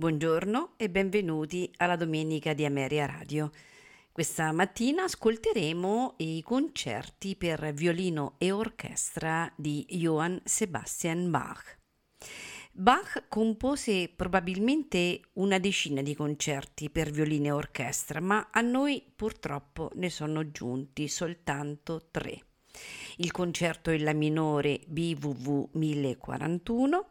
Buongiorno e benvenuti alla Domenica di Ameria Radio. Questa mattina ascolteremo i concerti per violino e orchestra di Johann Sebastian Bach. Bach compose probabilmente una decina di concerti per violino e orchestra, ma a noi purtroppo ne sono giunti soltanto tre. Il concerto in La minore BWV 1041,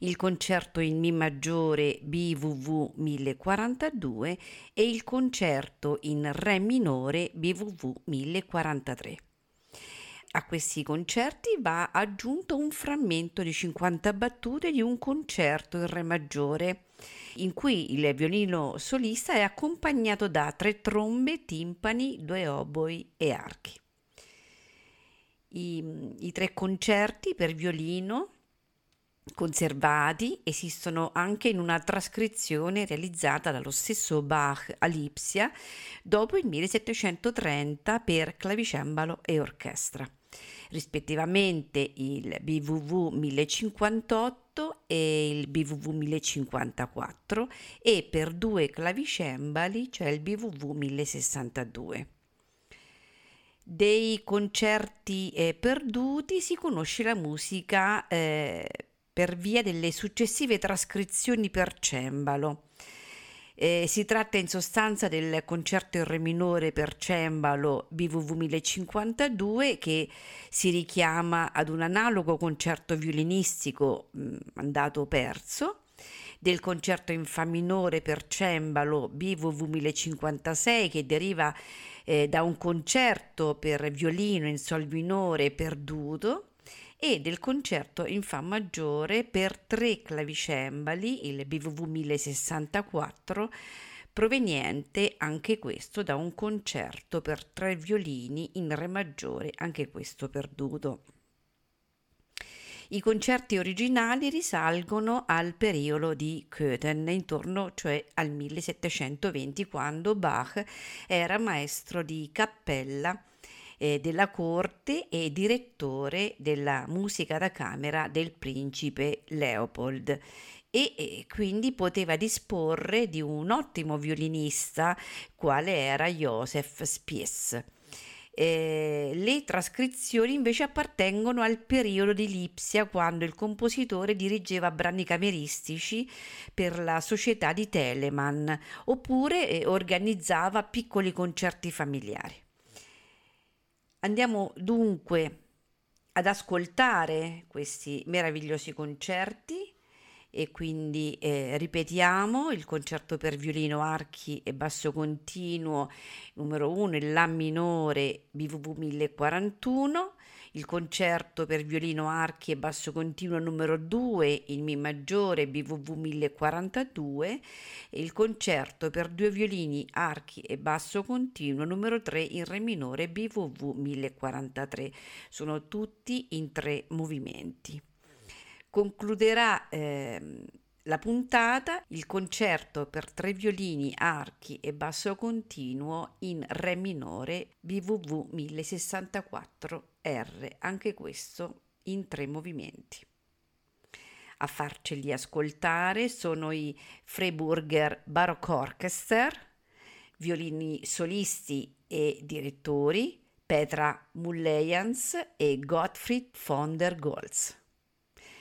il concerto in Mi maggiore BWV 1042 e il concerto in Re minore BWV 1043. A questi concerti va aggiunto un frammento di 50 battute di un concerto in Re maggiore, in cui il violino solista è accompagnato da tre trombe, timpani, due oboi e archi. I, i tre concerti per violino conservati esistono anche in una trascrizione realizzata dallo stesso Bach a Lipsia dopo il 1730 per clavicembalo e orchestra, rispettivamente il BWV 1058 e il BWV 1054 e per due clavicembali, cioè il BWV 1062. Dei concerti eh, perduti si conosce la musica eh, per via delle successive trascrizioni per cembalo. Eh, si tratta in sostanza del concerto in re minore per cembalo BWV 1052 che si richiama ad un analogo concerto violinistico mh, mm, andato perso, del concerto in fa minore per cembalo BWV 1056 che deriva eh, da un concerto per violino in sol minore perduto e del concerto in Fa maggiore per tre clavicembali, il BWV 1064, proveniente anche questo da un concerto per tre violini in Re maggiore, anche questo perduto. I concerti originali risalgono al periodo di Köthen, intorno cioè al 1720, quando Bach era maestro di cappella eh, della corte e direttore della musica da camera del principe Leopold e, quindi poteva disporre di un ottimo violinista quale era Joseph Spies. Eh, le trascrizioni invece appartengono al periodo di Lipsia, quando il compositore dirigeva brani cameristici per la società di Telemann, oppure eh, organizzava piccoli concerti familiari. Andiamo dunque ad ascoltare questi meravigliosi concerti e quindi eh, ripetiamo il concerto per violino, archi e basso continuo numero 1 in La minore BWV 1041 il concerto per violino, archi e basso continuo numero 2 in Mi maggiore BWV 1042 e il concerto per due violini, archi e basso continuo numero 3 in Re minore BWV 1043. Sono tutti in tre movimenti. Concluderà eh, la puntata, il concerto per tre violini, archi e basso continuo in Re minore BWV 1064 R, anche questo in tre movimenti. A farceli ascoltare sono i Freiburger Baroque Orchester, violini solisti e direttori, Petra Mullejans e Gottfried von der Goltz.